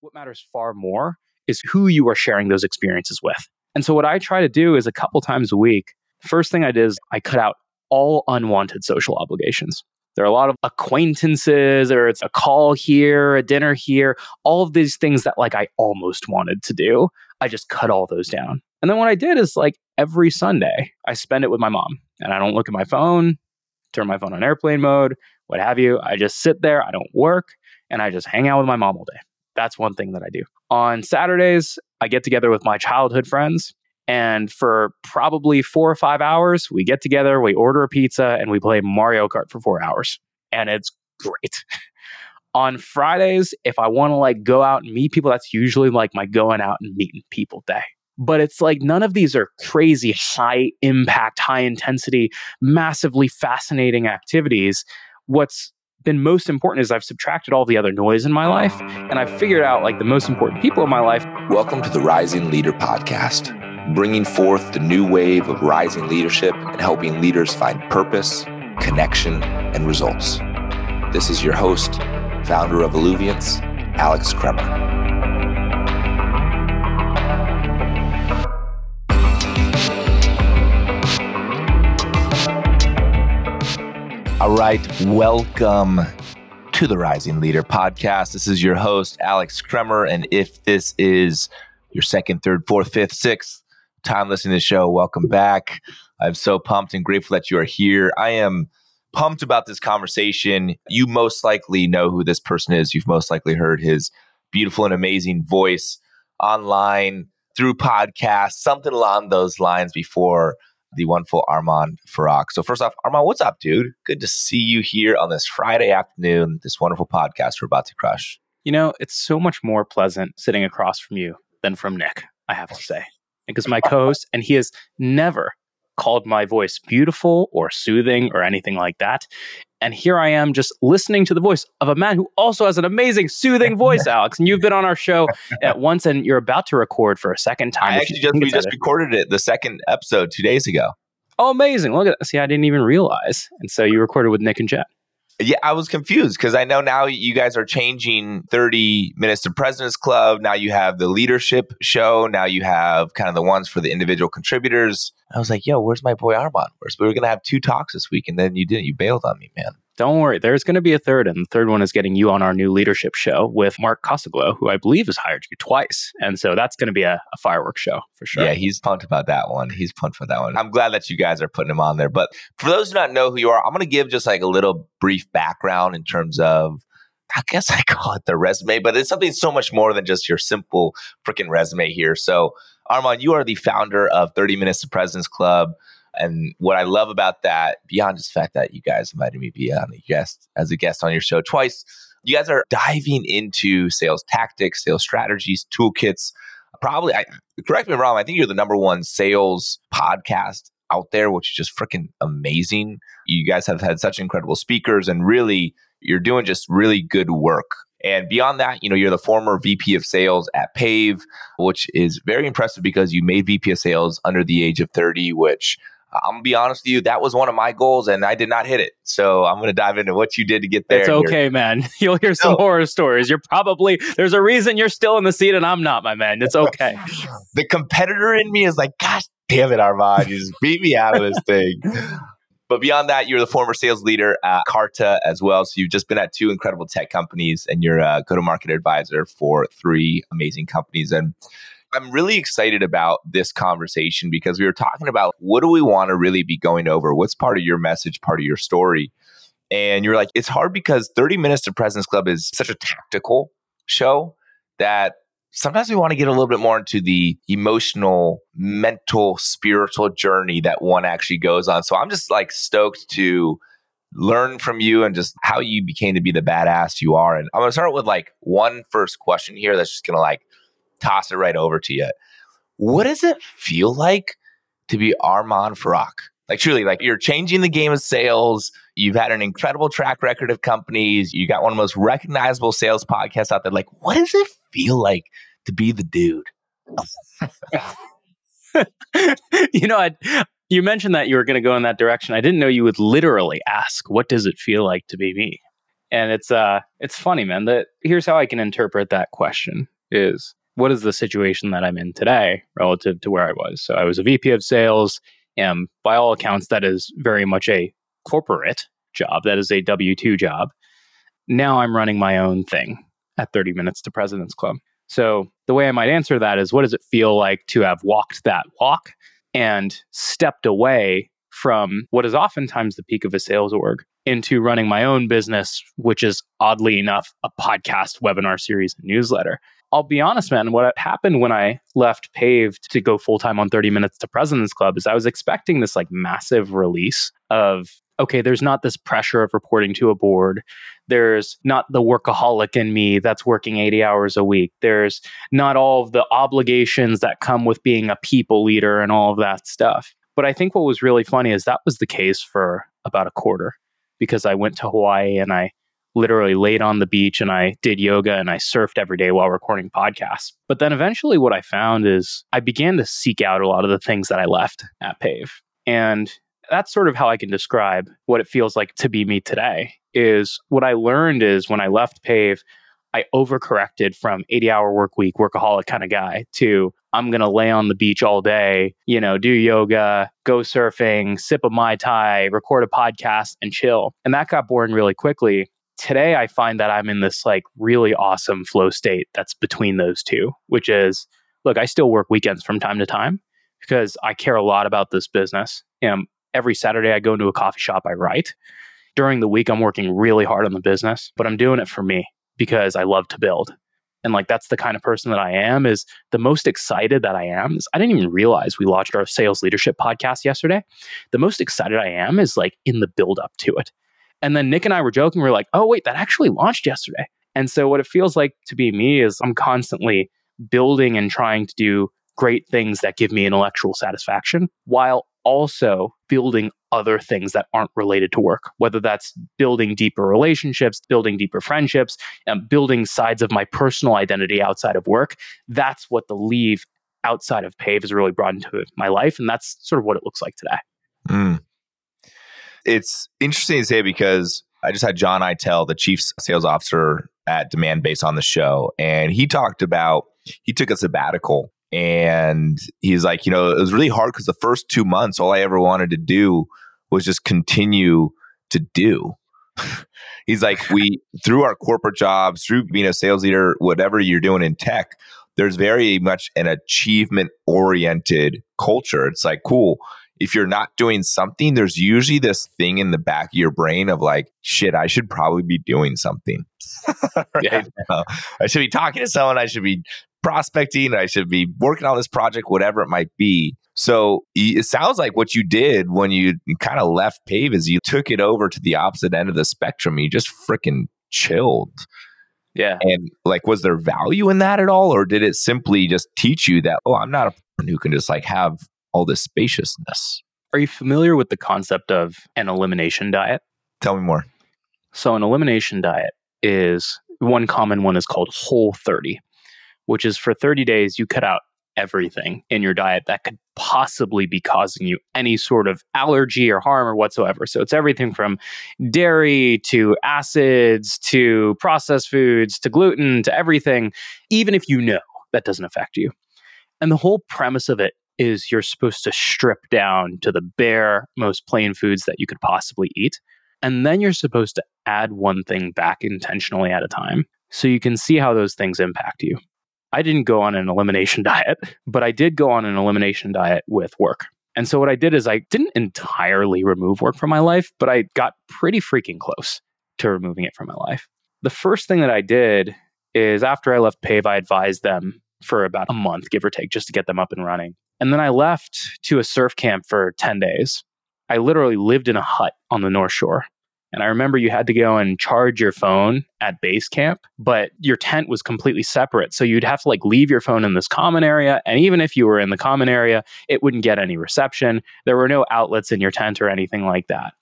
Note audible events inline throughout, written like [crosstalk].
What matters far more is who you are sharing those experiences with. And so, what I try to do is a couple times a week, first thing I did is I cut out all unwanted social obligations. There are a lot of acquaintances, or it's a call here, a dinner here, all of these things that like I almost wanted to do. I just cut all those down. And then what I did is like every Sunday, I spend it with my mom and I don't look at my phone, turn my phone on airplane mode, what have you. I just sit there, I don't work, and I just hang out with my mom all day. That's one thing that I do. On Saturdays, I get together with my childhood friends. And for probably four or five hours, we get together, we order a pizza, and we play Mario Kart for four hours. And it's great. [laughs] On Fridays, if I want to like go out and meet people, that's usually like my going out and meeting people day. But it's like none of these are crazy, high impact, high intensity, massively fascinating activities. What's been most important is I've subtracted all the other noise in my life and I've figured out like the most important people in my life. Welcome to the Rising Leader Podcast, bringing forth the new wave of rising leadership and helping leaders find purpose, connection, and results. This is your host, founder of Alluviance, Alex Kremer. All right, welcome to the Rising Leader podcast. This is your host, Alex Kremer. And if this is your second, third, fourth, fifth, sixth time listening to the show, welcome back. I'm so pumped and grateful that you are here. I am pumped about this conversation. You most likely know who this person is. You've most likely heard his beautiful and amazing voice online through podcasts, something along those lines before the wonderful Armand Farrokh. So first off, Armand, what's up, dude? Good to see you here on this Friday afternoon, this wonderful podcast we're about to crush. You know, it's so much more pleasant sitting across from you than from Nick, I have to say. Because my co-host, and he has never called my voice beautiful or soothing or anything like that. And here I am just listening to the voice of a man who also has an amazing, soothing voice, [laughs] Alex. And you've been on our show at once and you're about to record for a second time. I actually just, we just recorded it, the second episode, two days ago. Oh, amazing. Look at that. See, I didn't even realize. And so you recorded with Nick and Jet. Yeah, I was confused because I know now you guys are changing 30 Minutes to President's Club. Now you have the leadership show. Now you have kind of the ones for the individual contributors. I was like, yo, where's my boy Armand? Where's, we were going to have two talks this week, and then you didn't. You bailed on me, man. Don't worry, there's going to be a third, and the third one is getting you on our new leadership show with Mark Kosoglow, who I believe has hired you twice, and so that's going to be a, a fireworks show for sure. Yeah, he's pumped about that one. He's pumped for that one. I'm glad that you guys are putting him on there. But for those who don't know who you are, I'm going to give just like a little brief background in terms of I guess I call it the resume, but it's something so much more than just your simple freaking resume here. So, Armand, you are the founder of 30 Minutes to President's Club. And what I love about that, beyond just the fact that you guys invited me be on a guest as a guest on your show twice, you guys are diving into sales tactics, sales strategies, toolkits. Probably, I, correct me if I'm wrong. I think you're the number one sales podcast out there, which is just freaking amazing. You guys have had such incredible speakers, and really, you're doing just really good work. And beyond that, you know, you're the former VP of sales at Pave, which is very impressive because you made VP of sales under the age of 30, which I'm gonna be honest with you, that was one of my goals, and I did not hit it. So I'm gonna dive into what you did to get there. It's okay, man. [laughs] You'll hear some no. horror stories. You're probably there's a reason you're still in the seat, and I'm not, my man. It's okay. [laughs] the competitor in me is like, gosh damn it, Armand, you just beat me out of this thing. [laughs] But beyond that, you're the former sales leader at Carta as well. So you've just been at two incredible tech companies, and you're a go-to-market advisor for three amazing companies. And I'm really excited about this conversation because we were talking about what do we want to really be going over? What's part of your message, part of your story? And you're like, it's hard because 30 Minutes to President's Club is such a tactical show that sometimes we want to get a little bit more into the emotional, mental, spiritual journey that one actually goes on. So I'm just like stoked to learn from you and just how you became to be the badass you are. And I'm going to start with like one first question here that's just going to like toss it right over to you. What does it feel like to be Armand Farrokh? Like truly, like you're changing the game of sales. You've had an incredible track record of companies. You got one of the most recognizable sales podcasts out there. Like, what does it feel like to be the dude? [laughs] you know, I, you mentioned that you were going to go in that direction. I didn't know you would literally ask, "What does it feel like to be me?" And it's uh it's funny, man. That here's how I can interpret that question is what is the situation that I'm in today relative to where I was? So I was a VP of sales, and by all accounts, that is very much a corporate job. That is a W 2 job. Now I'm running my own thing at 30 Minutes to President's Club. So the way I might answer that is what does it feel like to have walked that walk and stepped away from what is oftentimes the peak of a sales org into running my own business, which is oddly enough a podcast, webinar series, newsletter. I'll be honest, man, what happened when I left Pave to go full time on 30 Minutes to President's Club is I was expecting this like massive release of, okay, there's not this pressure of reporting to a board. There's not the workaholic in me that's working 80 hours a week. There's not all of the obligations that come with being a people leader and all of that stuff. But I think what was really funny is that was the case for about a quarter because I went to Hawaii and I literally laid on the beach and I did yoga and I surfed every day while recording podcasts. But then eventually, what I found is I began to seek out a lot of the things that I left at Pave. And that's sort of how I can describe what it feels like to be me today. Is what I learned is when I left Pave, I overcorrected from 80 hour work week, workaholic kind of guy to I'm going to lay on the beach all day, you know, do yoga, go surfing, sip a Mai Tai, record a podcast, and chill. And that got boring really quickly today I find that I'm in this like really awesome flow state that's between those two, which is look, I still work weekends from time to time because I care a lot about this business. And every Saturday I go into a coffee shop, I write. During the week, I'm working really hard on the business, but I'm doing it for me because I love to build. And like that's the kind of person that I am is the most excited that I am is I didn't even realize we launched our sales leadership podcast yesterday. The most excited I am is like in the build up to it. And then Nick and I were joking. We are like, oh, wait, that actually launched yesterday. And so what it feels like to be me is I'm constantly building and trying to do great things that give me intellectual satisfaction while also building other things that aren't related to work, whether that's building deeper relationships, building deeper friendships, and building sides of my personal identity outside of work. That's what the leave outside of Pave has really brought into my life. And that's sort of what it looks like today. Mm it's interesting to say because I just had John Eitel, the chief sales officer at Demandbase on the show, and he talked about he took a sabbatical and he's like, you know, it was really hard because the first two months, all I ever wanted to do was just continue to do. [laughs] he's like, we through our corporate jobs, through being a sales leader, whatever you're doing in tech, there's very much an achievement oriented culture. It's like, cool, if you're not doing something, there's usually this thing in the back of your brain of like, shit, I should probably be doing something. [laughs] right? yeah. I should be talking to someone. I should be prospecting. I should be working on this project, whatever it might be. So it sounds like what you did when you kind of left Pave is you took it over to the opposite end of the spectrum. You just freaking chilled. Yeah. And like, was there value in that at all? Or did it simply just teach you that, oh, I'm not a person who can just like have all this spaciousness. Are you familiar with the concept of an elimination diet? Tell me more. So, an elimination diet is one common one is called Whole 30, which is for 30 days, you cut out everything in your diet that could possibly be causing you any sort of allergy or harm or whatsoever. So it's everything from dairy to acids to processed foods to gluten to everything, even if you know that doesn't affect you. And the whole premise of it is you're supposed to strip down to the bare, most plain foods that you could possibly eat. And then you're supposed to add one thing back intentionally at a time so you can see how those things impact you. I didn't go on an elimination [laughs] diet, but I did go on an elimination diet with work. And so what I did is I didn't entirely remove work from my life, but I got pretty freaking close to removing it from my life. The first thing that I did is after I left Pave, I advised them for about a month, give or take, just to get them up and running. And then I left to a surf camp for 10 days. I literally lived in a hut on the North Shore. And I remember you had to go and charge your phone at base camp, but your tent was completely separate. So you'd have to like leave your phone in this common area. And even if you were in the common area, it wouldn't get any reception. There were no outlets in your tent or anything like that.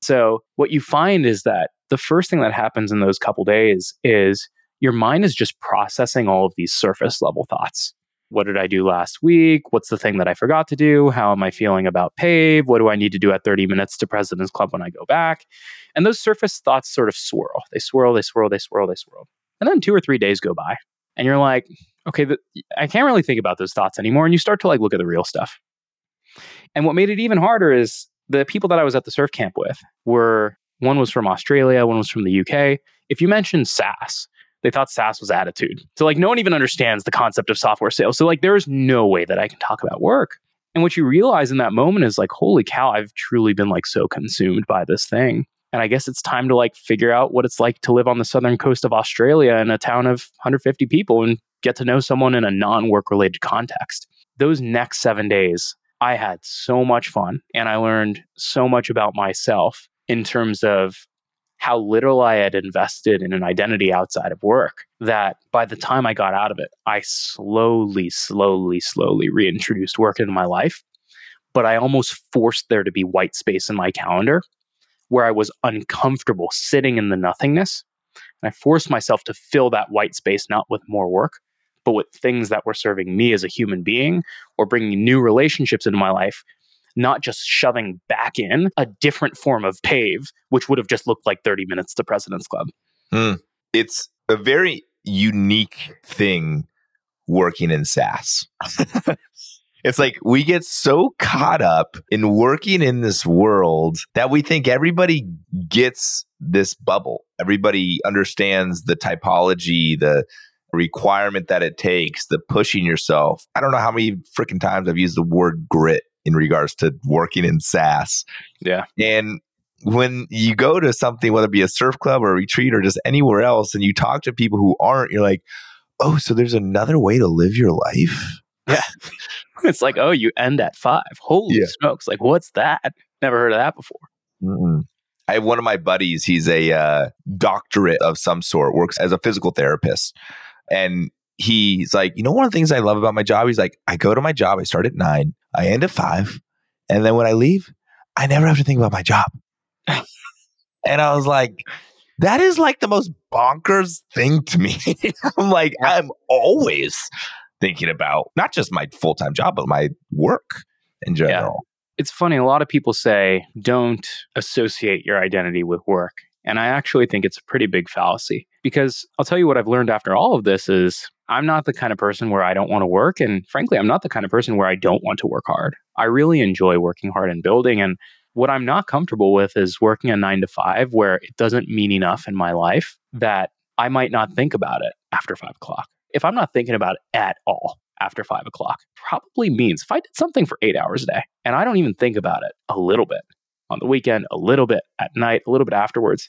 So what you find is that the first thing that happens in those couple days is your mind is just processing all of these surface level thoughts what did I do last week? What's the thing that I forgot to do? How am I feeling about PAVE? What do I need to do at 30 minutes to President's Club when I go back? And those surface thoughts sort of swirl. They swirl, they swirl, they swirl, they swirl. And then two or three days go by, and you're like, okay, the, I can't really think about those thoughts anymore. And you start to like look at the real stuff. And what made it even harder is the people that I was at the surf camp with were one was from Australia, one was from the UK. If you mentioned SaaS, they thought SaaS was attitude. So like no one even understands the concept of software sales. So like there's no way that I can talk about work. And what you realize in that moment is like, holy cow, I've truly been like so consumed by this thing. And I guess it's time to like figure out what it's like to live on the southern coast of Australia in a town of 150 people and get to know someone in a non work related context. Those next seven days, I had so much fun and I learned so much about myself in terms of how little I had invested in an identity outside of work that by the time I got out of it, I slowly, slowly, slowly reintroduced work into my life. But I almost forced there to be white space in my calendar where I was uncomfortable sitting in the nothingness. And I forced myself to fill that white space not with more work, but with things that were serving me as a human being or bringing new relationships into my life not just shoving back in a different form of pave, which would have just looked like 30 minutes to President's Club. Mm. It's a very unique thing working in SaaS. [laughs] it's like we get so caught up in working in this world that we think everybody gets this bubble. Everybody understands the typology, the requirement that it takes, the pushing yourself. I don't know how many freaking times I've used the word grit in regards to working in SaaS. Yeah. And when you go to something, whether it be a surf club or a retreat or just anywhere else, and you talk to people who aren't, you're like, oh, so there's another way to live your life? Yeah. [laughs] it's like, oh, you end at five. Holy yeah. smokes. Like, what's that? Never heard of that before. Mm-mm. I have one of my buddies, he's a uh, doctorate of some sort, works as a physical therapist. And he's like, you know, one of the things I love about my job, he's like, I go to my job, I start at nine, I end at five, and then when I leave, I never have to think about my job. [laughs] and I was like, that is like the most bonkers thing to me. [laughs] I'm like, I'm always thinking about not just my full time job, but my work in general. Yeah. It's funny, a lot of people say don't associate your identity with work. And I actually think it's a pretty big fallacy because I'll tell you what I've learned after all of this is I'm not the kind of person where I don't want to work. And frankly, I'm not the kind of person where I don't want to work hard. I really enjoy working hard and building. And what I'm not comfortable with is working a nine to five where it doesn't mean enough in my life that I might not think about it after five o'clock. If I'm not thinking about it at all after five o'clock, probably means if I did something for eight hours a day and I don't even think about it a little bit on the weekend, a little bit at night, a little bit afterwards,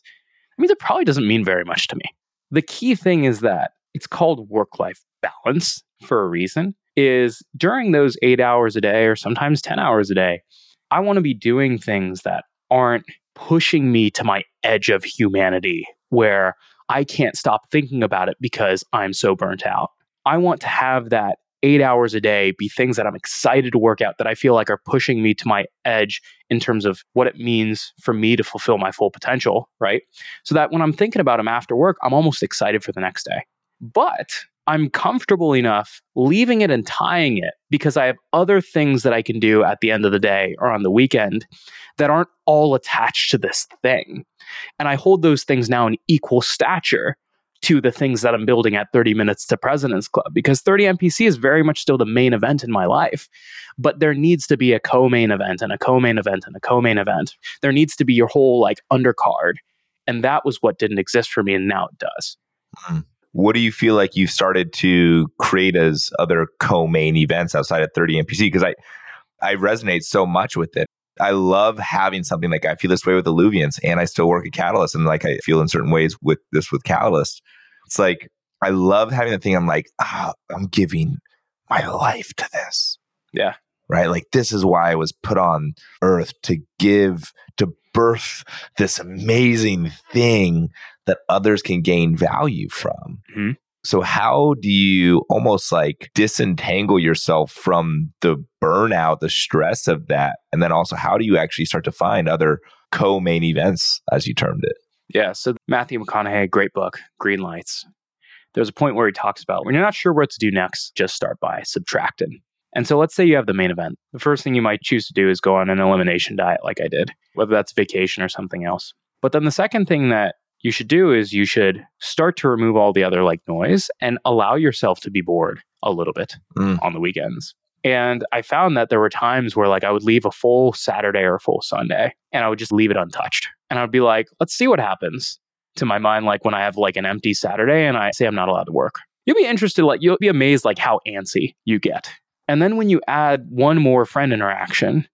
I mean, it probably doesn't mean very much to me. The key thing is that it's called work life balance for a reason, is during those eight hours a day or sometimes 10 hours a day, I want to be doing things that aren't pushing me to my edge of humanity where I can't stop thinking about it because I'm so burnt out. I want to have that eight hours a day be things that I'm excited to work out that I feel like are pushing me to my edge in terms of what it means for me to fulfill my full potential, right? So that when I'm thinking about them after work, I'm almost excited for the next day. But I'm comfortable enough leaving it and tying it because I have other things that I can do at the end of the day or on the weekend that aren't all attached to this thing. And I hold those things now in equal stature to the things that I'm building at 30 Minutes to President's Club because 30 MPC is very much still the main event in my life. But there needs to be a co main event and a co main event and a co main event. There needs to be your whole like undercard. And that was what didn't exist for me. And now it does. Mm. What do you feel like you've started to create as other co main events outside of 30 MPC? Because I, I resonate so much with it. I love having something like I feel this way with Alluviance and I still work at Catalyst and like I feel in certain ways with this with Catalyst. It's like I love having the thing I'm like, ah, I'm giving my life to this. Yeah. Right. Like this is why I was put on earth to give, to birth this amazing thing that others can gain value from. Mm-hmm. So, how do you almost like disentangle yourself from the burnout, the stress of that? And then also, how do you actually start to find other co main events, as you termed it? Yeah. So, Matthew McConaughey, great book, Green Lights. there's a point where he talks about when you're not sure what to do next, just start by subtracting. And so let's say you have the main event. The first thing you might choose to do is go on an elimination diet like I did, whether that's vacation or something else. But then the second thing that you should do is you should start to remove all the other like noise and allow yourself to be bored a little bit mm. on the weekends. And I found that there were times where like I would leave a full Saturday or a full Sunday and I would just leave it untouched. And I would be like, let's see what happens to my mind like when I have like an empty Saturday and I say I'm not allowed to work. You'll be interested like you'll be amazed like how antsy you get. And then when you add one more friend interaction,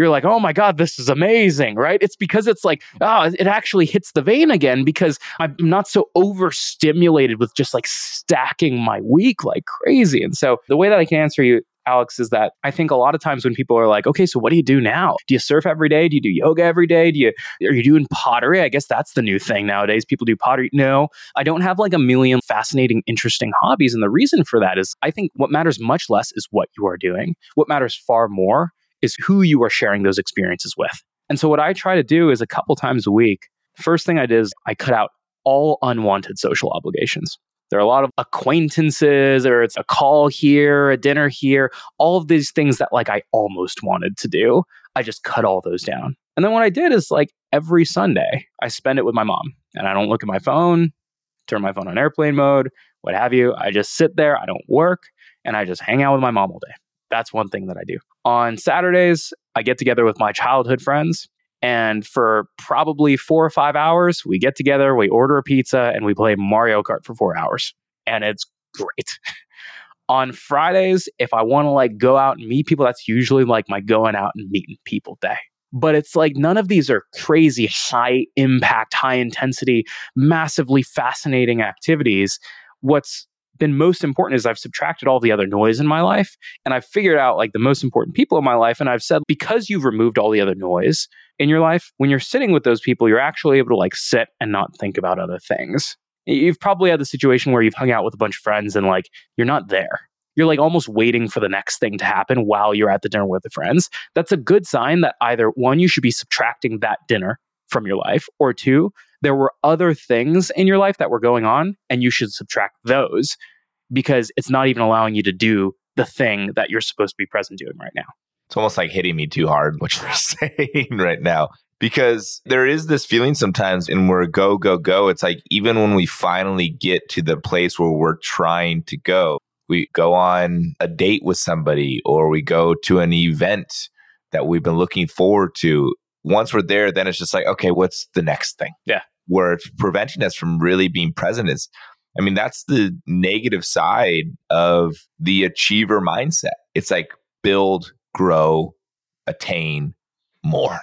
you're like, oh my God, this is amazing, right? It's because it's like, oh, it actually hits the vein again because I'm not so overstimulated with just like stacking my week like crazy. And so the way that I can answer you Alex, is that I think a lot of times when people are like, okay, so what do you do now? Do you surf every day? Do you do yoga every day? Do you are you doing pottery? I guess that's the new thing nowadays. People do pottery. No, I don't have like a million fascinating, interesting hobbies. And the reason for that is I think what matters much less is what you are doing. What matters far more is who you are sharing those experiences with. And so what I try to do is a couple times a week. First thing I did is I cut out all unwanted social obligations. There are a lot of acquaintances, or it's a call here, a dinner here, all of these things that like I almost wanted to do. I just cut all those down. And then what I did is like every Sunday, I spend it with my mom and I don't look at my phone, turn my phone on airplane mode, what have you. I just sit there, I don't work, and I just hang out with my mom all day. That's one thing that I do. On Saturdays, I get together with my childhood friends. And for probably four or five hours, we get together, we order a pizza, and we play Mario Kart for four hours. And it's great. [laughs] On Fridays, if I want to like go out and meet people, that's usually like my going out and meeting people day. But it's like none of these are crazy, high impact, high intensity, massively fascinating activities. What's been most important is I've subtracted all the other noise in my life and I've figured out like the most important people in my life. And I've said, because you've removed all the other noise in your life, when you're sitting with those people, you're actually able to like sit and not think about other things. You've probably had the situation where you've hung out with a bunch of friends and like you're not there. You're like almost waiting for the next thing to happen while you're at the dinner with the friends. That's a good sign that either one, you should be subtracting that dinner from your life, or two, there were other things in your life that were going on and you should subtract those because it's not even allowing you to do the thing that you're supposed to be present doing right now. It's almost like hitting me too hard, [laughs] what you're saying right now. Because there is this feeling sometimes, and we're go, go, go. It's like even when we finally get to the place where we're trying to go, we go on a date with somebody or we go to an event that we've been looking forward to. Once we're there, then it's just like, okay, what's the next thing? Yeah. Where it's preventing us from really being present is I mean, that's the negative side of the achiever mindset. It's like build, grow, attain more,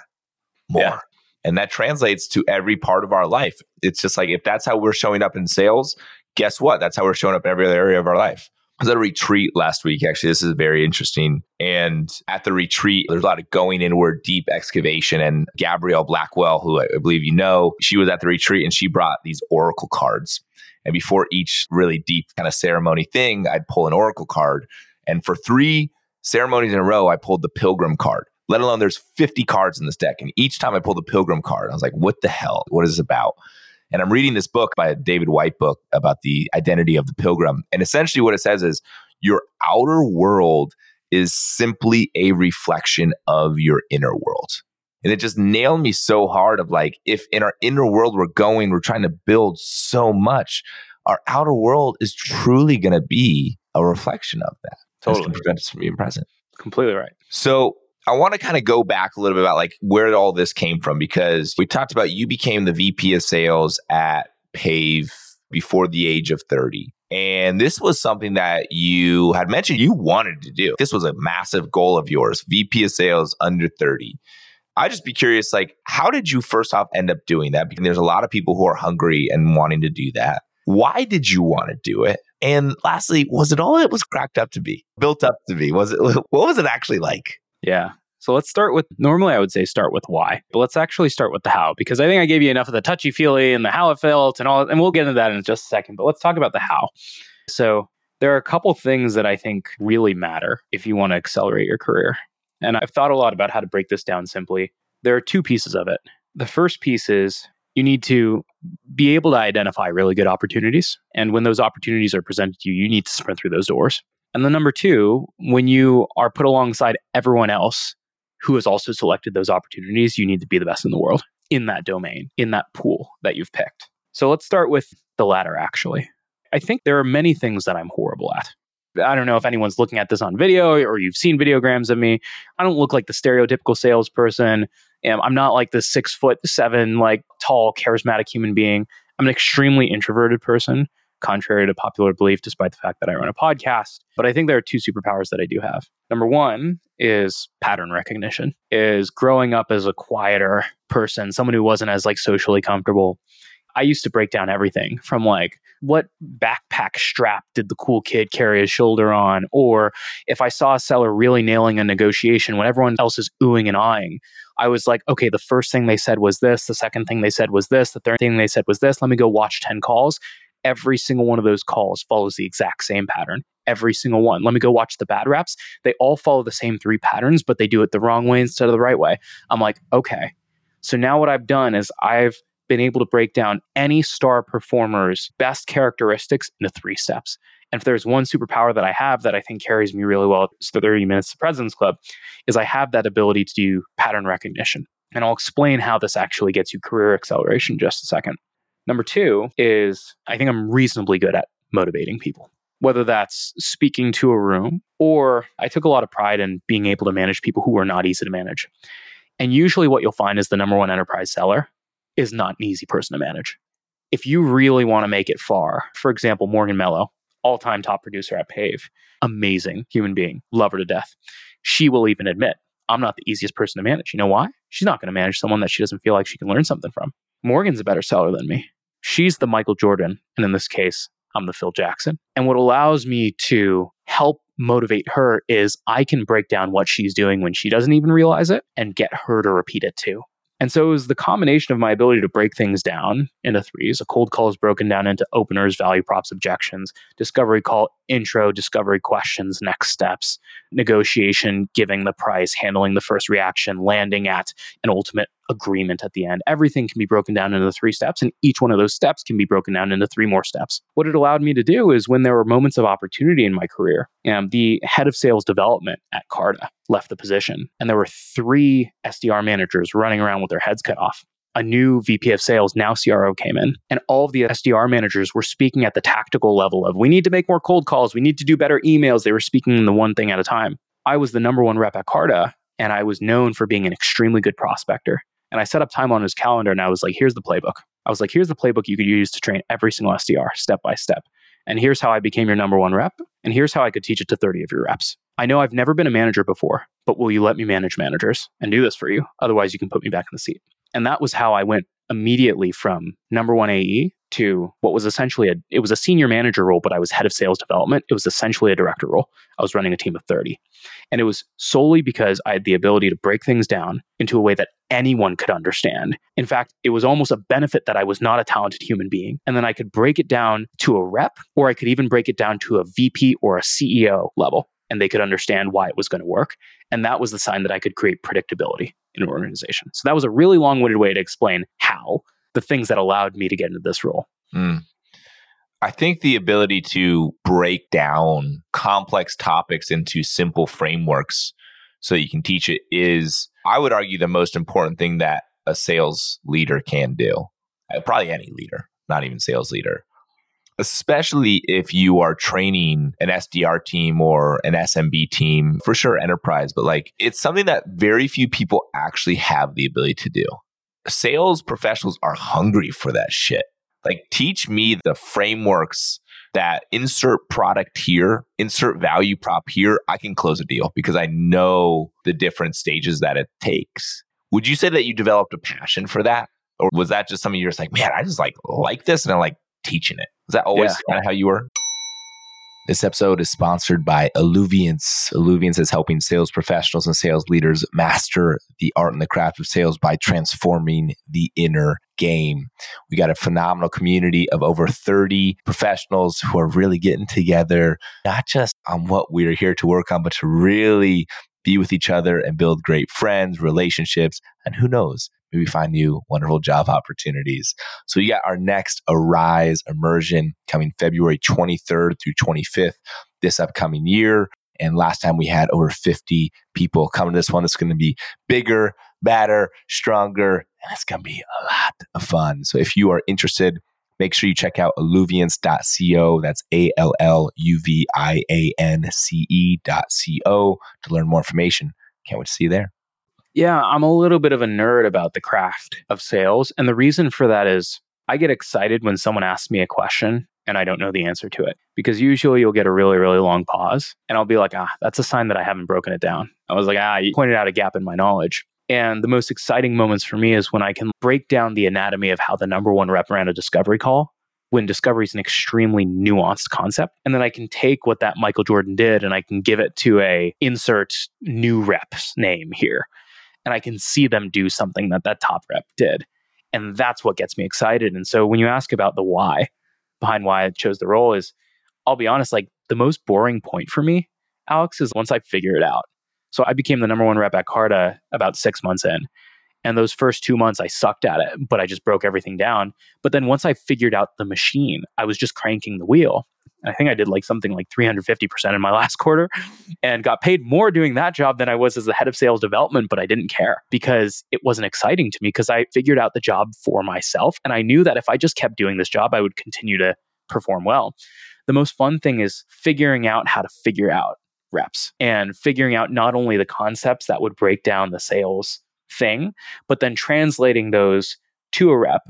more. Yeah. And that translates to every part of our life. It's just like if that's how we're showing up in sales, guess what? That's how we're showing up in every other area of our life. Was at a retreat last week. Actually, this is very interesting. And at the retreat, there's a lot of going inward, deep excavation. And Gabrielle Blackwell, who I believe you know, she was at the retreat and she brought these oracle cards. And before each really deep kind of ceremony thing, I'd pull an oracle card. And for three ceremonies in a row, I pulled the pilgrim card, let alone there's 50 cards in this deck. And each time I pulled the pilgrim card, I was like, what the hell? What is this about? And I'm reading this book by David Whyte book about the identity of the pilgrim. And essentially what it says is your outer world is simply a reflection of your inner world. And it just nailed me so hard of like, if in our inner world we're going, we're trying to build so much, our outer world is truly going to be a reflection of that. Totally. It's prevent us from being present. Completely right. So I want to kind of go back a little bit about like where all this came from because we talked about you became the VP of sales at Pave before the age of 30. And this was something that you had mentioned you wanted to do. This was a massive goal of yours, VP of sales under 30. I just be curious, like, how did you first off end up doing that? Because there's a lot of people who are hungry and wanting to do that. Why did you want to do it? And lastly, was it all it was cracked up to be, built up to be? Was it [laughs] what was it actually like? Yeah. So let's start with normally I would say start with why, but let's actually start with the how because I think I gave you enough of the touchy feely and the how it felt and all, and we'll get into that in just a second. But let's talk about the how. So there are a couple things that I think really matter if you want to accelerate your career. And I've thought a lot about how to break this down simply. There are two pieces of it. The first piece is you need to be able to identify really good opportunities. And when those opportunities are presented to you, you need to sprint through those doors. And then number two, when you are put alongside everyone else who has also selected those opportunities, you need to be the best in the world in that domain, in that pool that you've picked. So let's start with the latter, actually. I think there are many things that I'm horrible at. I don't know if anyone's looking at this on video or you've seen videograms of me. I don't look like the stereotypical salesperson. I'm not like the six foot seven, like tall, charismatic human being. I'm an extremely introverted person, contrary to popular belief, despite the fact that I run a podcast. But I think there are two superpowers that I do have. Number one is pattern recognition, is growing up as a quieter person, someone who wasn't as like socially comfortable. I used to break down everything from like what backpack strap did the cool kid carry his shoulder on? Or if I saw a seller really nailing a negotiation when everyone else is oohing and eyeing, I was like, okay, the first thing they said was this, the second thing they said was this, the third thing they said was this. Let me go watch 10 calls. Every single one of those calls follows the exact same pattern. Every single one. Let me go watch the bad reps. They all follow the same three patterns, but they do it the wrong way instead of the right way. I'm like, okay. So now what I've done is I've been able to break down any star performer's best characteristics into three steps. And if there's one superpower that I have that I think carries me really well to 30 minutes to President's Club, is I have that ability to do pattern recognition. And I'll explain how this actually gets you career acceleration in just a second. Number two is I think I'm reasonably good at motivating people, whether that's speaking to a room or I took a lot of pride in being able to manage people who are not easy to manage. And usually what you'll find is the number one enterprise seller is not an easy person to manage. If you really want to make it far, for example, Morgan Mello, all time top producer at Pave, amazing human being, love her to death. She will even admit, I'm not the easiest person to manage. You know why? She's not going to manage someone that she doesn't feel like she can learn something from. Morgan's a better seller than me. She's the Michael Jordan. And in this case, I'm the Phil Jackson. And what allows me to help motivate her is I can break down what she's doing when she doesn't even realize it and get her to repeat it too. And so it was the combination of my ability to break things down into threes. A cold call is broken down into openers, value props, objections, discovery call, intro, discovery questions, next steps, negotiation, giving the price, handling the first reaction, landing at an ultimate agreement at the end. Everything can be broken down into three steps, and each one of those steps can be broken down into three more steps. What it allowed me to do is when there were moments of opportunity in my career, and the head of sales development at Carta left the position, and there were three SDR managers running around with their heads cut off a new VP of sales, now CRO came in, and all of the SDR managers were speaking at the tactical level of we need to make more cold calls, we need to do better emails. They were speaking the one thing at a time. I was the number one rep at Carta, and I was known for being an extremely good prospector. And I set up time on his calendar and I was like, here's the playbook. I was like, here's the playbook you could use to train every single SDR step by step. And here's how I became your number one rep. And here's how I could teach it to 30 of your reps. I know I've never been a manager before, but will you let me manage managers and do this for you? Otherwise, you can put me back in the seat. And that was how I went immediately from number one AE to what was essentially a it was a senior manager role, but I was head of sales development. It was essentially a director role. I was running a team of 30. And it was solely because I had the ability to break things down into a way that anyone could understand. In fact, it was almost a benefit that I was not a talented human being. And then I could break it down to a rep, or I could even break it down to a VP or a CEO level, and they could understand why it was going to work. And that was the sign that I could create predictability in an organization. So that was a really long winded way to explain how the things that allowed me to get into this role. Mm. I think the ability to break down complex topics into simple frameworks so that you can teach it is, I would argue, the most important thing that a sales leader can do. Uh, probably any leader, not even sales leader. Especially if you are training an SDR team or an SMB team, for sure, enterprise, but like it's something that very few people actually have the ability to do sales professionals are hungry for that shit. Like, teach me the frameworks that insert product here, insert value prop here, I can close a deal because I know the different stages that it takes. Would you say that you developed a passion for that? Or was that just something you're just like, man, I just like like this and I like teaching it? Is that always yeah. kind of how you were? This episode is sponsored by Alluviance. Alluviance is helping sales professionals and sales leaders master the art and the craft of sales by transforming the inner game. We got a phenomenal community of over 30 professionals who are really getting together, not just on what we're here to work on, but to really be with each other and build great friends, relationships, and who knows, maybe find new wonderful job opportunities. So we got our next Arise immersion coming February 23rd through 25th this upcoming year. And last time we had over 50 people come to this one. It's going to be bigger, better, stronger, and it's going to be a lot of fun. So if you are interested, make sure you check out alluviance.co. That's A L L U V I A N C E.co to learn more information. Can't wait to see you there. Yeah, I'm a little bit of a nerd about the craft of sales. And the reason for that is I get excited when someone asks me a question and I don't know the answer to it because usually you'll get a really, really long pause and I'll be like, ah, that's a sign that I haven't broken it down. I was like, ah, you pointed out a gap in my knowledge. And the most exciting moments for me is when I can break down the anatomy of how the number one rep ran a discovery call when discovery is an extremely nuanced concept. And then I can take what that Michael Jordan did and I can give it to a insert new rep's name here. And I can see them do something that that top rep did. And that's what gets me excited. And so when you ask about the why behind why I chose the role is I'll be honest, like the most boring point for me, Alex, is once I figure it out. So I became the number one rep at Carta about six months in. And those first two months, I sucked at it, but I just broke everything down. But then once I figured out the machine, I was just cranking the wheel. I think I did like something like 350% in my [laughs] last quarter and got paid more doing that job than I was as the head of sales development, but I didn't care because it wasn't exciting to me because I figured out the job for myself. And I knew that if I just kept doing this job, I would continue to perform well. The most fun thing is figuring out how to figure out reps and figuring out not only the concepts that would break down the sales thing, but then translating those to a rep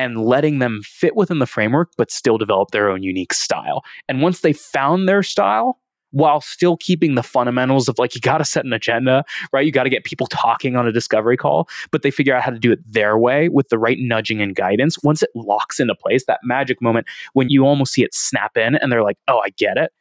and letting them fit within the framework, but still develop their own unique style. And once they found their style, while still keeping the fundamentals of like you got to set an agenda, right? You got to get people talking on a discovery call, but they figure out how to do it their way with the right nudging and guidance. Once it locks into place, that magic moment when you almost see it snap in and they're like, "Oh, I get it."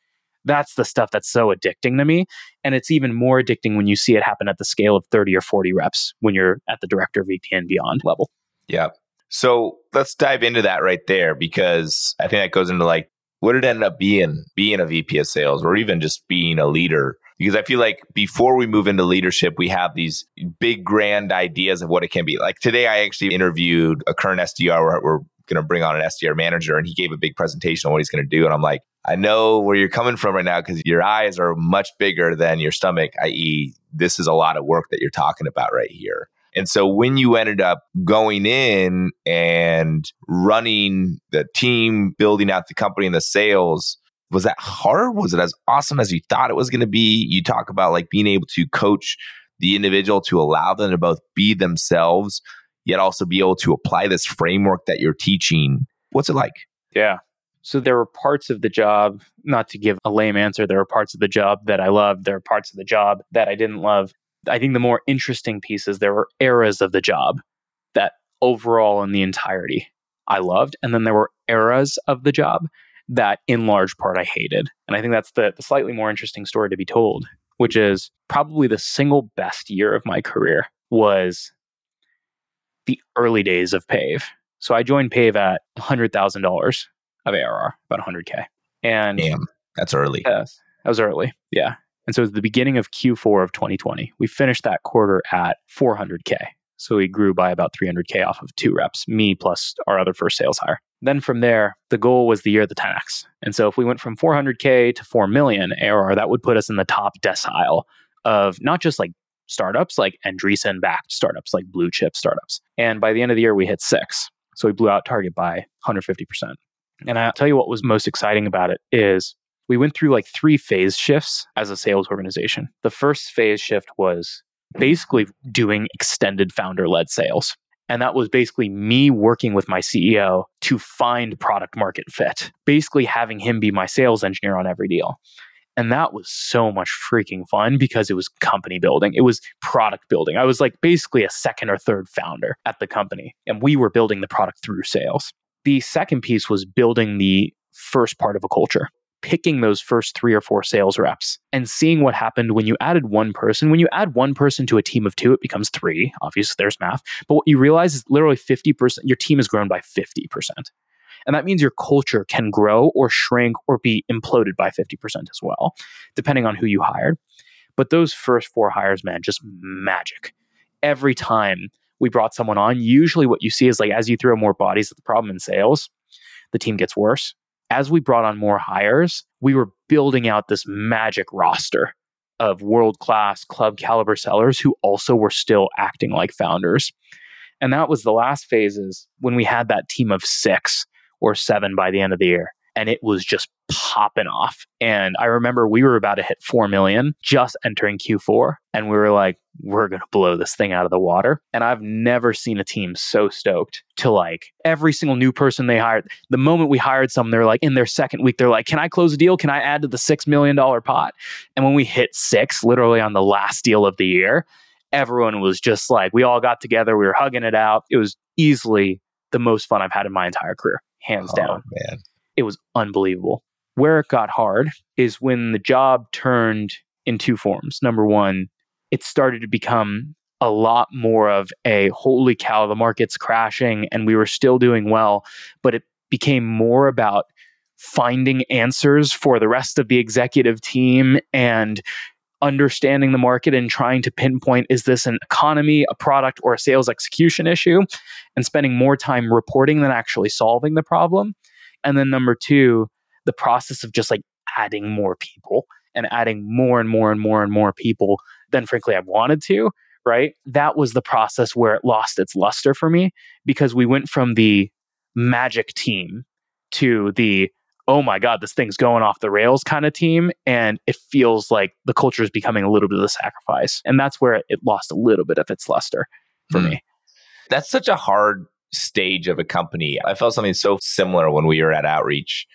That's the stuff that's so addicting to me. And it's even more addicting when you see it happen at the scale of 30 or 40 reps when you're at the director, VP, and beyond level. Yeah. So let's dive into that right there because I think that goes into like what it ended up being, being a VP of sales or even just being a leader. Because I feel like before we move into leadership, we have these big grand ideas of what it can be. Like today, I actually interviewed a current SDR where we're going to bring on an SDR manager and he gave a big presentation on what he's going to do. And I'm like, I know where you're coming from right now because your eyes are much bigger than your stomach, i.e., this is a lot of work that you're talking about right here. And so when you ended up going in and running the team, building out the company and the sales, was that hard? Was it as awesome as you thought it was going to be? You talk about like being able to coach the individual to allow them to both be themselves, yet also be able to apply this framework that you're teaching. What's it like? Yeah. So there were parts of the job, not to give a lame answer, there were parts of the job that I loved. There were parts of the job that I didn't love. I think the more interesting piece is there were eras of the job that overall in the entirety I loved. And then there were eras of the job that in large part I hated. And I think that's the, the slightly more interesting story to be told, which is probably the single best year of my career was the early days of Pave. So I joined Pave at $100,000 of ARR, about 100K. And Damn, that's early. Yes, that was early. Yeah. And so was the beginning of Q4 of 2020. We finished that quarter at 400K. So we grew by about 300K off of two reps, me plus our other first sales hire. Then from there, the goal was the year of the 10x. And so if we went from 400K to 4 million ARR, that would put us in the top decile of not just like startups, like Andreessen backed startups, like blue chip startups. And by the end of the year, we hit six. So we blew out target by 150%. And I'll tell you what was most exciting about it is we went through like three phase shifts as a sales organization. The first phase shift was basically doing extended founder led sales. And that was basically me working with my CEO to find product market fit, basically having him be my sales engineer on every deal. And that was so much freaking fun because it was company building. It was product building. I was like basically a second or third founder at the company, and we were building the product through sales. The second piece was building the first part of a culture picking those first three or four sales reps and seeing what happened when you added one person. When you add one person to a team of two, it becomes three. Obviously, there's math. But what you realize is literally 50%, your team has grown by 50%. And that means your culture can grow or shrink or be imploded by 50% as well, depending on who you hired. But those first four hires, man, just magic. Every time we brought someone on, usually what you see is like as you throw more bodies at the problem in sales, the team gets worse. As we brought on more hires, we were building out this magic roster of world class club caliber sellers who also were still acting like founders. And that was the last phases when we had that team of six or seven by the end of the year and it was just popping off. And I remember we were about to hit 4 million just entering Q4. And we were like, we're going to blow this thing out of the water. And I've never seen a team so stoked to like every single new person they hired. The moment we hired some, they're like in their second week, they're like, can I close a deal? Can I add to the $6 million pot? And when we hit six, literally on the last deal of the year, everyone was just like, we all got together, we were hugging it out. It was easily the most fun I've had in my entire career, hands Oh, down man. it was unbelievable. Where it got hard is when the job turned in two forms. Number one, it started to become a lot more of a holy cow, the market's crashing and we were still doing well, but it became more about finding answers for the rest of the executive team and understanding the market and trying to pinpoint is this an economy, a product, or a sales execution issue, and spending more time reporting than actually solving the problem. And then number two, the process of just like adding more people and adding more and more and more and more people than frankly I wanted to, right? That was the process where it lost its luster for me because we went from the magic team to the oh my god this thing's going off the rails kind of team and it feels like the culture is becoming a little bit of a sacrifice and that's where it lost a little bit of its luster for Hmm. me That's such a hard stage of a company. I felt something so similar when we were at Outreach.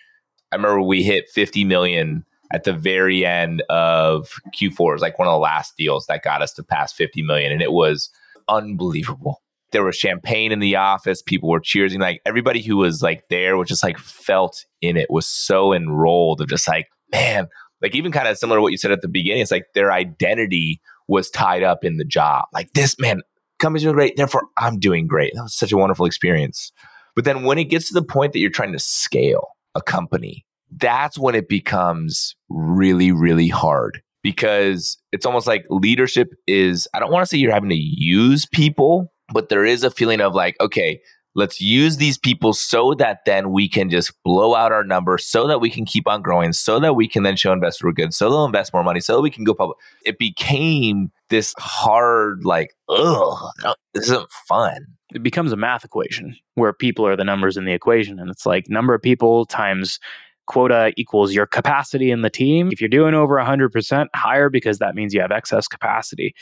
I remember we hit 50 million at the very end of Q4. It was like one of the last deals that got us to pass 50 million. And it was unbelievable. There was champagne in the office. People were cheering. Like everybody who was like there was just like felt in it, was so enrolled of just like, man, like even kind of similar to what you said at the beginning. It's like their identity was tied up in the job. Like this man, company's doing great. Therefore, I'm doing great. That was such a wonderful experience. But then when it gets to the point that you're trying to scale a company, that's when it becomes really, really hard because it's almost like leadership is, I don't want to say you're having to use people, but there is a feeling of like, okay, let's use these people so that then we can just blow out our numbers so that we can keep on growing, so that we can then show investors we're good, so they'll invest more money, so we can go public. It became this hard, like, ugh, this isn't fun. it becomes a math equation where people are the numbers in the equation and it's like number of people times quota equals your capacity in the team. If you're doing over 100% higher because that means you have excess capacity.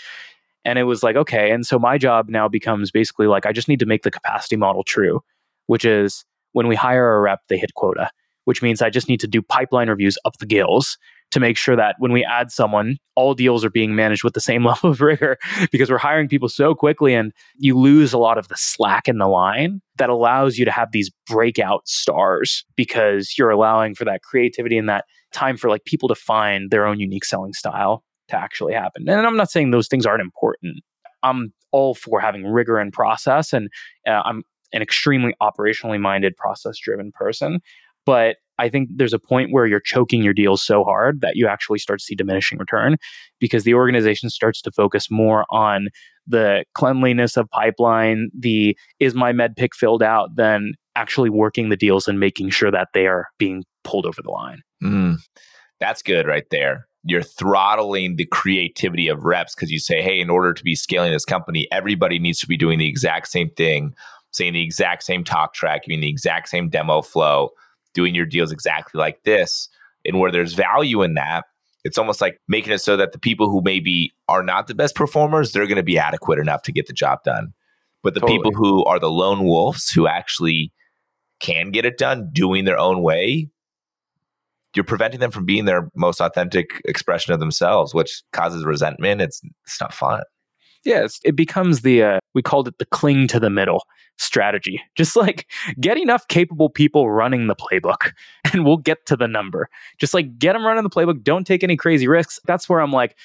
And it was like okay and so my job now becomes basically like i just need to make the capacity model true which is when we hire a rep they hit quota which means i just need to do pipeline reviews up the gills to make sure that when we add someone all deals are being managed with the same [laughs] level of rigor because we're hiring people so quickly and you lose a lot of the slack in the line that allows you to have these breakout stars because you're allowing for that creativity and that time for like people to find their own unique selling style to actually happen. And I'm not saying those things aren't important. I'm all for having rigor and process and uh, I'm an extremely operationally minded process driven person, but I think there's a point where you're choking your deals so hard that you actually start to see diminishing return because the organization starts to focus more on the cleanliness of pipeline, the is my MEDDPICC filled out, than actually working the deals and making sure that they are being pulled over the line. Mm, that's good right there. You're throttling the creativity of reps because you say, hey, in order to be scaling this company, everybody needs to be doing the exact same thing, saying the exact same talk track, using the exact same demo flow, doing your deals exactly like this. And where there's value in that, it's almost like making it so that the people who maybe are not the best performers, they're going to be adequate enough to get the job done. But the Totally. people who are the lone wolves who actually can get it done doing their own way, you're preventing them from being their most authentic expression of themselves, which causes resentment. It's it's not fun. Yes, it becomes the uh, we called it the cling to the middle strategy. Just like get enough capable people running the playbook, [laughs] and we'll get to the number. Just like get them running the playbook. Don't take any crazy risks. That's where I'm like,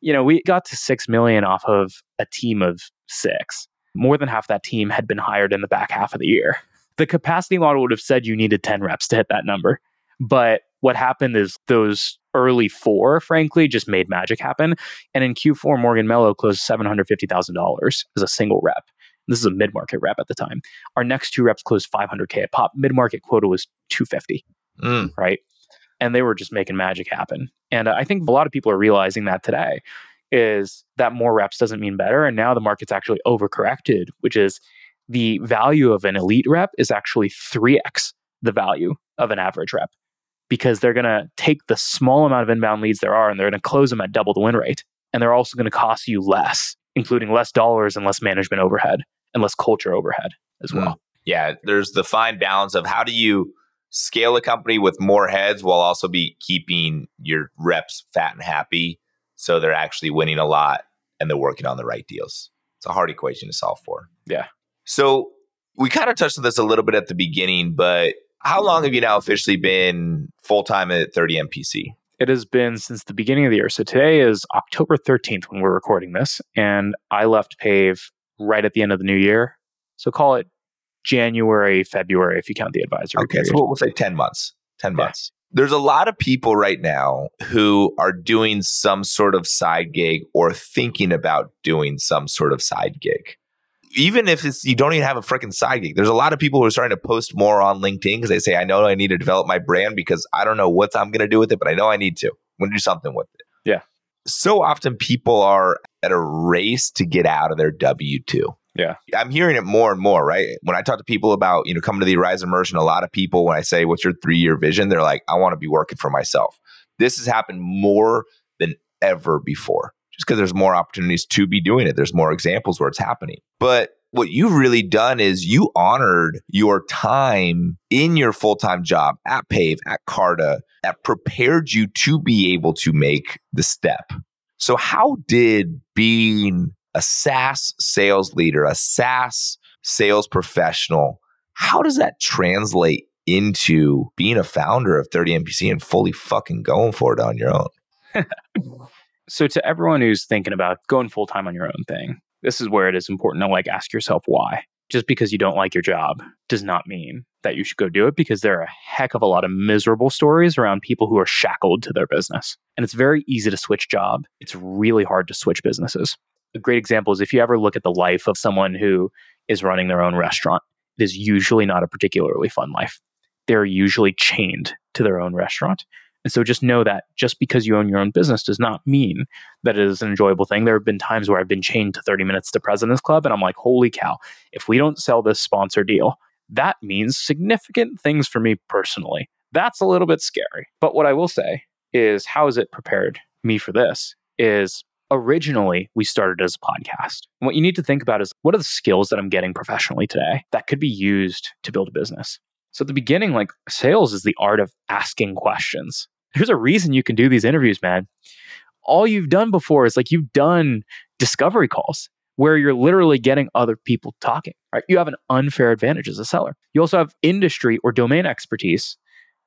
you know, we got to six million off of a team of six. More than half that team had been hired in the back half of the year. The capacity model would have said you needed 10 reps to hit that number. But what happened is those early four, frankly, just made magic happen. And in Q4, Morgan Mello closed $750,000 as a single rep. This is a mid market rep at the time. Our next two reps closed 500K at pop. Mid market quota was 250, Mm. right? And they were just making magic happen. And uh, I think a lot of people are realizing that today is that more reps doesn't mean better. And now the market's actually overcorrected, which is the value of an elite rep is actually 3x the value of an average rep because they're going to take the small amount of inbound leads there are and they're going to close them at double the win rate. And they're also going to cost you less, including less dollars and less management overhead and less culture overhead as Mm. well. Yeah, there's the fine balance of how do you scale a company with more heads while also be keeping your reps fat and happy so they're actually winning a lot and they're working on the right deals. It's a hard equation to solve for. Yeah. So we kind of touched on this a little bit at the beginning, but how long have you now officially been full time at 30 MPC? It has been since the beginning of the year. So today is October 13th when we're recording this. And I left Pave right at the end of the new year. So call it January, February, if you count the advisory Okay, period. so we'll, we'll say 10 months. 10 Yeah. months. There's a lot of people right now who are doing some sort of side gig or thinking about doing some sort of side gig. Even if it's you don't even have a freaking side gig, there's a lot of people who are starting to post more on LinkedIn because they say, I know I need to develop my brand because I don't know what I'm going to do with it, but I know I need to. I'm going to do something with it. Yeah. So often people are at a race to get out of their W 2. Yeah. I'm hearing it more and more, right? When I talk to people about, you know, coming to the Rise Immersion, a lot of people, when I say, what's your three year vision? They're like, I want to be working for myself. This has happened more than ever before, just because there's more opportunities to be doing it. There's more examples where it's happening. But what you've really done is you honored your time in your full time job at Pave, at Carta, that prepared you to be able to make the step. So, how did being a SaaS sales leader, a SaaS sales professional, how does that translate into being a founder of 30 MPC and fully fucking going for it on your own? [laughs] So to everyone who's thinking about going full time on your own thing, this is where it is important to like ask yourself why. Just because you don't like your job does not mean that you should go do it because there are a heck of a lot of miserable stories around people who are shackled to their business. And it's very easy to switch job. It's really hard to switch businesses. A great example is if you ever look at the life of someone who is running their own restaurant, it is usually not a particularly fun life. They're usually chained to their own restaurant. And so just know that just because you own your own business does not mean that it is an enjoyable thing. There have been times where I've been chained to 30 minutes to President's Club, and I'm like, holy cow, if we don't sell this sponsor deal, that means significant things for me personally. That's a little bit scary. But what I will say is, how has it prepared me for this? Is originally we started as a podcast. And what you need to think about is what are the skills that I'm getting professionally today that could be used to build a business? So at the beginning, like sales is the art of asking questions. There's a reason you can do these interviews, man. All you've done before is like you've done discovery calls where you're literally getting other people talking, right? You have an unfair advantage as a seller. You also have industry or domain expertise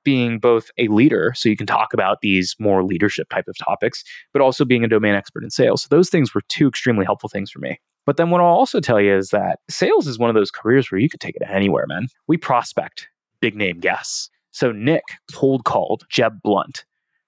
being both a leader, so you can talk about these more leadership type of topics, but also being a domain expert in sales. So those things were two extremely helpful things for me. But then what I'll also tell you is that sales is one of those careers where you could take it anywhere, man. We prospect big name guests. So Nick cold called Jeb Blount,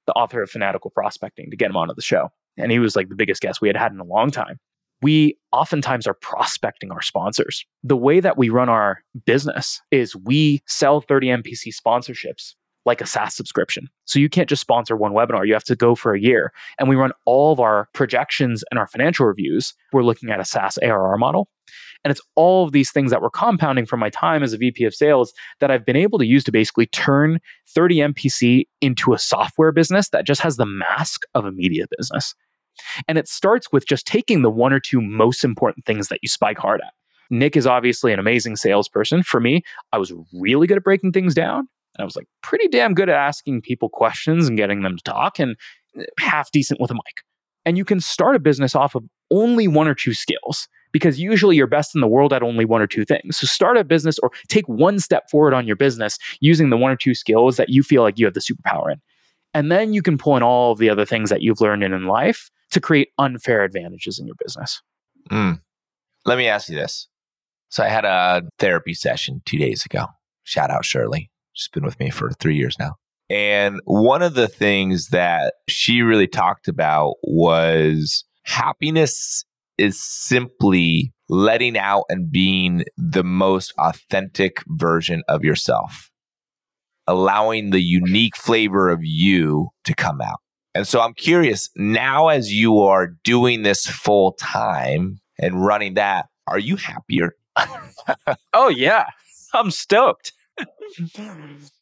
the author of Fanatical Prospecting, to get him onto the show. And he was like the biggest guest we had had in a long time. We oftentimes are prospecting our sponsors. The way that we run our business is we sell 30 MPC sponsorships like a SaaS subscription. So you can't just sponsor one webinar, you have to go for a year. And we run all of our projections and our financial reviews. We're looking at a SaaS ARR model. And it's all of these things that we're compounding from my time as a VP of sales that I've been able to use to basically turn 30 MPC into a software business that just has the mask of a media business. And it starts with just taking the one or two most important things that you spike hard at. Nick is obviously an amazing salesperson. For me, I was really good at breaking things down. And I was like pretty damn good at asking people questions and getting them to talk and eh, half decent with a mic. And you can start a business off of only one or two skills because usually you're best in the world at only one or two things. So start a business or take one step forward on your business using the one or two skills that you feel like you have the superpower in. And then you can pull in all of the other things that you've learned in, in life to create unfair advantages in your business. Mm. Let me ask you this. So I had a therapy session two days ago. Shout out Shirley. She's been with me for three years now. And one of the things that she really talked about was happiness is simply letting out and being the most authentic version of yourself, allowing the unique flavor of you to come out. And so I'm curious now, as you are doing this full time and running that, are you happier? [laughs] oh, yeah. I'm stoked.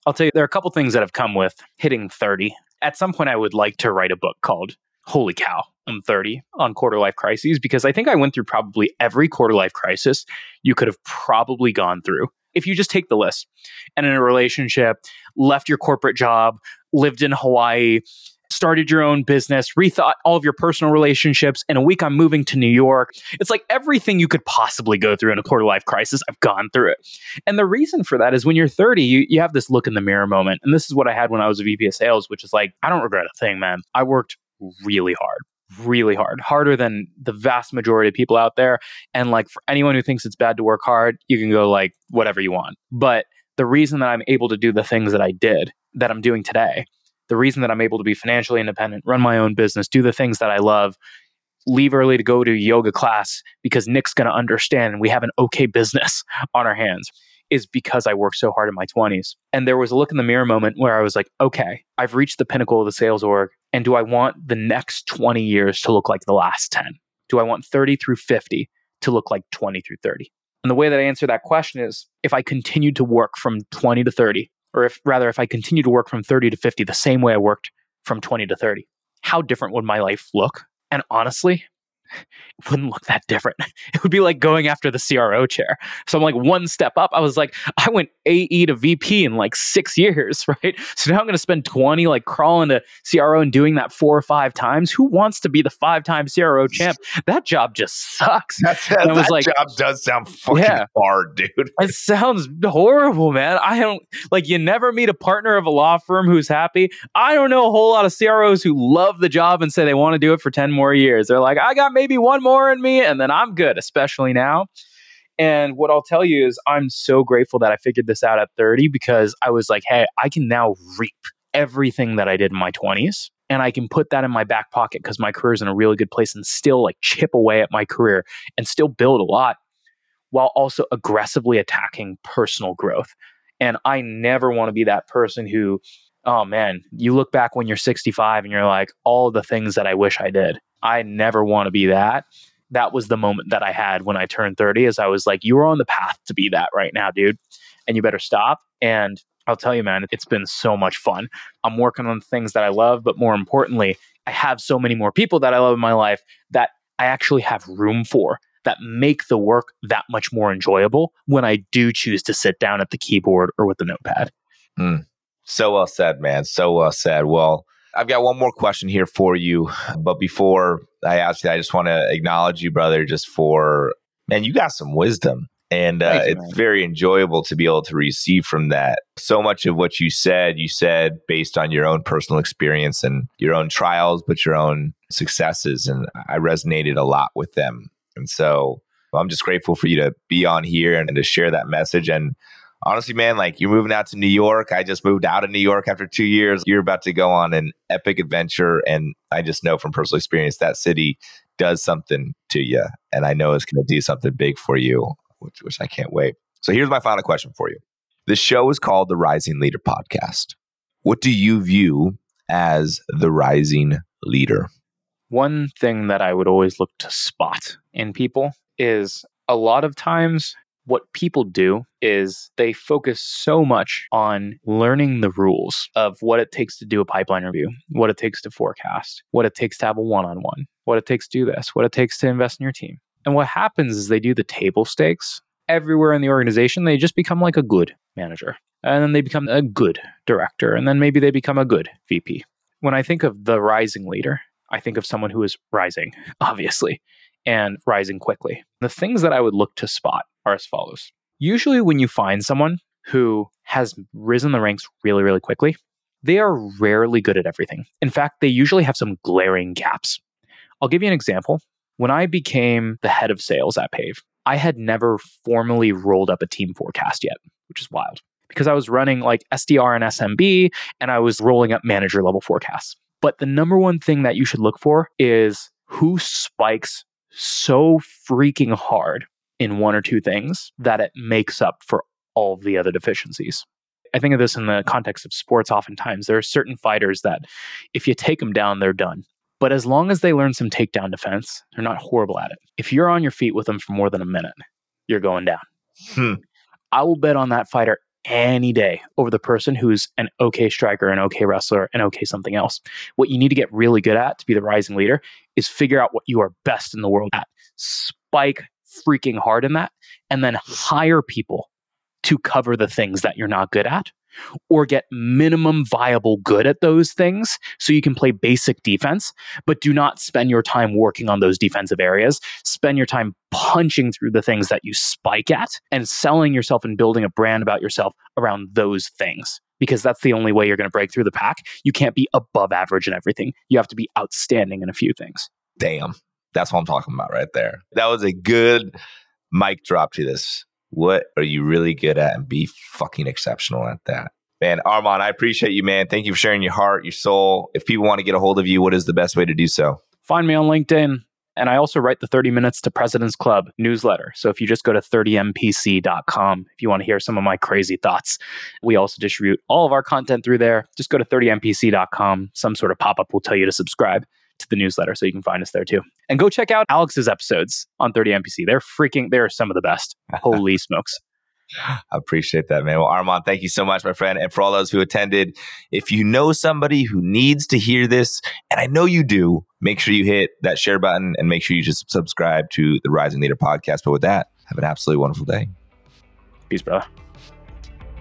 I'll tell you, there are a couple things that have come with hitting 30. At some point, I would like to write a book called Holy Cow, I'm 30 on quarter life crises because I think I went through probably every quarter life crisis you could have probably gone through. If you just take the list and in a relationship, left your corporate job, lived in Hawaii, started your own business, rethought all of your personal relationships. In a week, I'm moving to New York. It's like everything you could possibly go through in a quarter life crisis, I've gone through it. And the reason for that is when you're 30, you, you have this look in the mirror moment. And this is what I had when I was a VP of sales, which is like, I don't regret a thing, man. I worked really hard really hard, harder than the vast majority of people out there. And like for anyone who thinks it's bad to work hard, you can go like whatever you want. But the reason that I'm able to do the things that I did, that I'm doing today, the reason that I'm able to be financially independent, run my own business, do the things that I love, leave early to go to yoga class because Nick's going to understand and we have an okay business [laughs] on our hands is because I worked so hard in my 20s. And there was a look in the mirror moment where I was like, okay, I've reached the pinnacle of the sales org. And do I want the next 20 years to look like the last 10? Do I want 30 through 50 to look like 20 through 30? And the way that I answer that question is if I continued to work from 20 to 30, or if rather if I continue to work from 30 to 50 the same way I worked from 20 to 30, how different would my life look? And honestly, it [laughs] wouldn't look that different. [laughs] It would be like going after the CRO chair. So I'm like one step up. I was like, I went AE to VP in like six [laughs] years, right? So now I'm going to spend 20 like crawling to CRO and doing that four or five times. Who wants to be the five time CRO champ? That job just sucks. That, that, that like, job does sound fucking yeah, hard, dude. it sounds horrible, man. I don't like you never meet a partner of a law firm who's happy. I don't know a whole lot of CROs who love the job and say they want to do it for 10 more years. They're like, I got maybe one more in me and then I'm good, especially now. And what I'll tell you is, I'm so grateful that I figured this out at 30 because I was like, hey, I can now reap everything that I did in my 20s. And I can put that in my back pocket because my career is in a really good place and still like chip away at my career and still build a lot while also aggressively attacking personal growth. And I never want to be that person who, oh man, you look back when you're 65 and you're like, all the things that I wish I did. I never want to be that. That was the moment that I had when I turned 30 is I was like, you are on the path to be that right now, dude. And you better stop. And I'll tell you, man, it's been so much fun. I'm working on things that I love, but more importantly, I have so many more people that I love in my life that I actually have room for that make the work that much more enjoyable when I do choose to sit down at the keyboard or with the notepad. Mm. So well said, man. So well said. Well, I've got one more question here for you. But before I ask you, I just want to acknowledge you, brother, just for, man, you got some wisdom. And uh, you, it's man. very enjoyable to be able to receive from that. So much of what you said, you said based on your own personal experience and your own trials, but your own successes. And I resonated a lot with them. And so I'm just grateful for you to be on here and, and to share that message. And honestly, man, like you're moving out to New York. I just moved out of New York after two years. You're about to go on an epic adventure. And I just know from personal experience that city does something to you. And I know it's going to do something big for you, which, which I can't wait. So here's my final question for you. The show is called the Rising Leader Podcast. What do you view as the rising leader? One thing that I would always look to spot in people is a lot of times what people do is they focus so much on learning the rules of what it takes to do a pipeline review, what it takes to forecast, what it takes to have a one on one, what it takes to do this, what it takes to invest in your team. And what happens is they do the table stakes everywhere in the organization. They just become like a good manager. And then they become a good director. And then maybe they become a good VP. When I think of the rising leader, I think of someone who is rising, [laughs] obviously, and rising quickly. The things that I would look to spot are as follows. Usually, when you find someone who has risen the ranks really, really quickly, they are rarely good at everything. In fact, they usually have some glaring gaps. I'll give you an example. When I became the head of sales at Pave, I had never formally rolled up a team forecast yet, which is wild because I was running like SDR and SMB and I was rolling up manager level forecasts. But the number one thing that you should look for is who spikes so freaking hard in one or two things that it makes up for all of the other deficiencies. I think of this in the context of sports oftentimes. There are certain fighters that if you take them down, they're done. But as long as they learn some takedown defense, they're not horrible at it. If you're on your feet with them for more than a minute, you're going down. Hmm. I will bet on that fighter any day over the person who's an okay striker, an okay wrestler, an okay something else. What you need to get really good at to be the rising leader is figure out what you are best in the world at. Spike freaking hard in that, and then hire people to cover the things that you're not good at or get minimum viable good at those things so you can play basic defense, but do not spend your time working on those defensive areas. Spend your time punching through the things that you spike at and selling yourself and building a brand about yourself around those things. Because that's the only way you're going to break through the pack. You can't be above average in everything. You have to be outstanding in a few things. Damn. That's what I'm talking about right there. That was a good mic drop to this. What are you really good at and be fucking exceptional at that? Man, Armand, I appreciate you, man. Thank you for sharing your heart, your soul. If people want to get a hold of you, what is the best way to do so? Find me on LinkedIn. And I also write the 30 Minutes to President's Club newsletter. So if you just go to 30mpc.com, if you want to hear some of my crazy thoughts, we also distribute all of our content through there. Just go to 30mpc.com. Some sort of pop up will tell you to subscribe to the newsletter so you can find us there too. And go check out Alex's episodes on 30MPC. They're freaking, they're some of the best. Holy [laughs] smokes. I appreciate that, man. Well, Armand, thank you so much, my friend. And for all those who attended, if you know somebody who needs to hear this, and I know you do, make sure you hit that share button and make sure you just subscribe to the Rising Leader podcast. But with that, have an absolutely wonderful day. Peace, brother.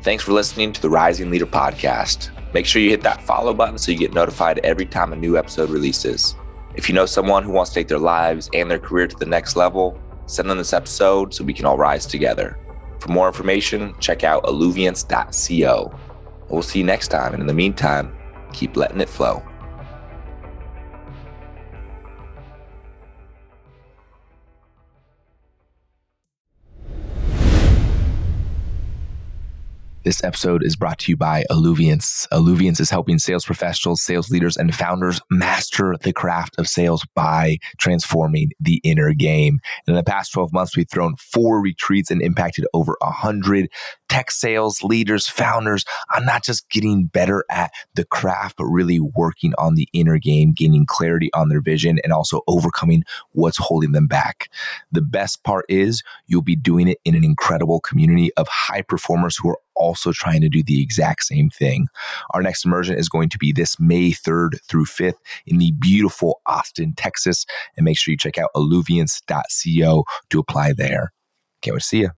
Thanks for listening to the Rising Leader podcast. Make sure you hit that follow button so you get notified every time a new episode releases. If you know someone who wants to take their lives and their career to the next level, send them this episode so we can all rise together. For more information, check out alluviance.co. We'll see you next time. And in the meantime, keep letting it flow. This episode is brought to you by Alluviance. Alluviance is helping sales professionals, sales leaders, and founders master the craft of sales by transforming the inner game. In the past 12 months, we've thrown four retreats and impacted over 100 tech sales leaders, founders on not just getting better at the craft, but really working on the inner game, gaining clarity on their vision, and also overcoming what's holding them back. The best part is you'll be doing it in an incredible community of high performers who are also trying to do the exact same thing. Our next immersion is going to be this May 3rd through 5th in the beautiful Austin, Texas. And make sure you check out alluviance.co to apply there. Can't wait to see you.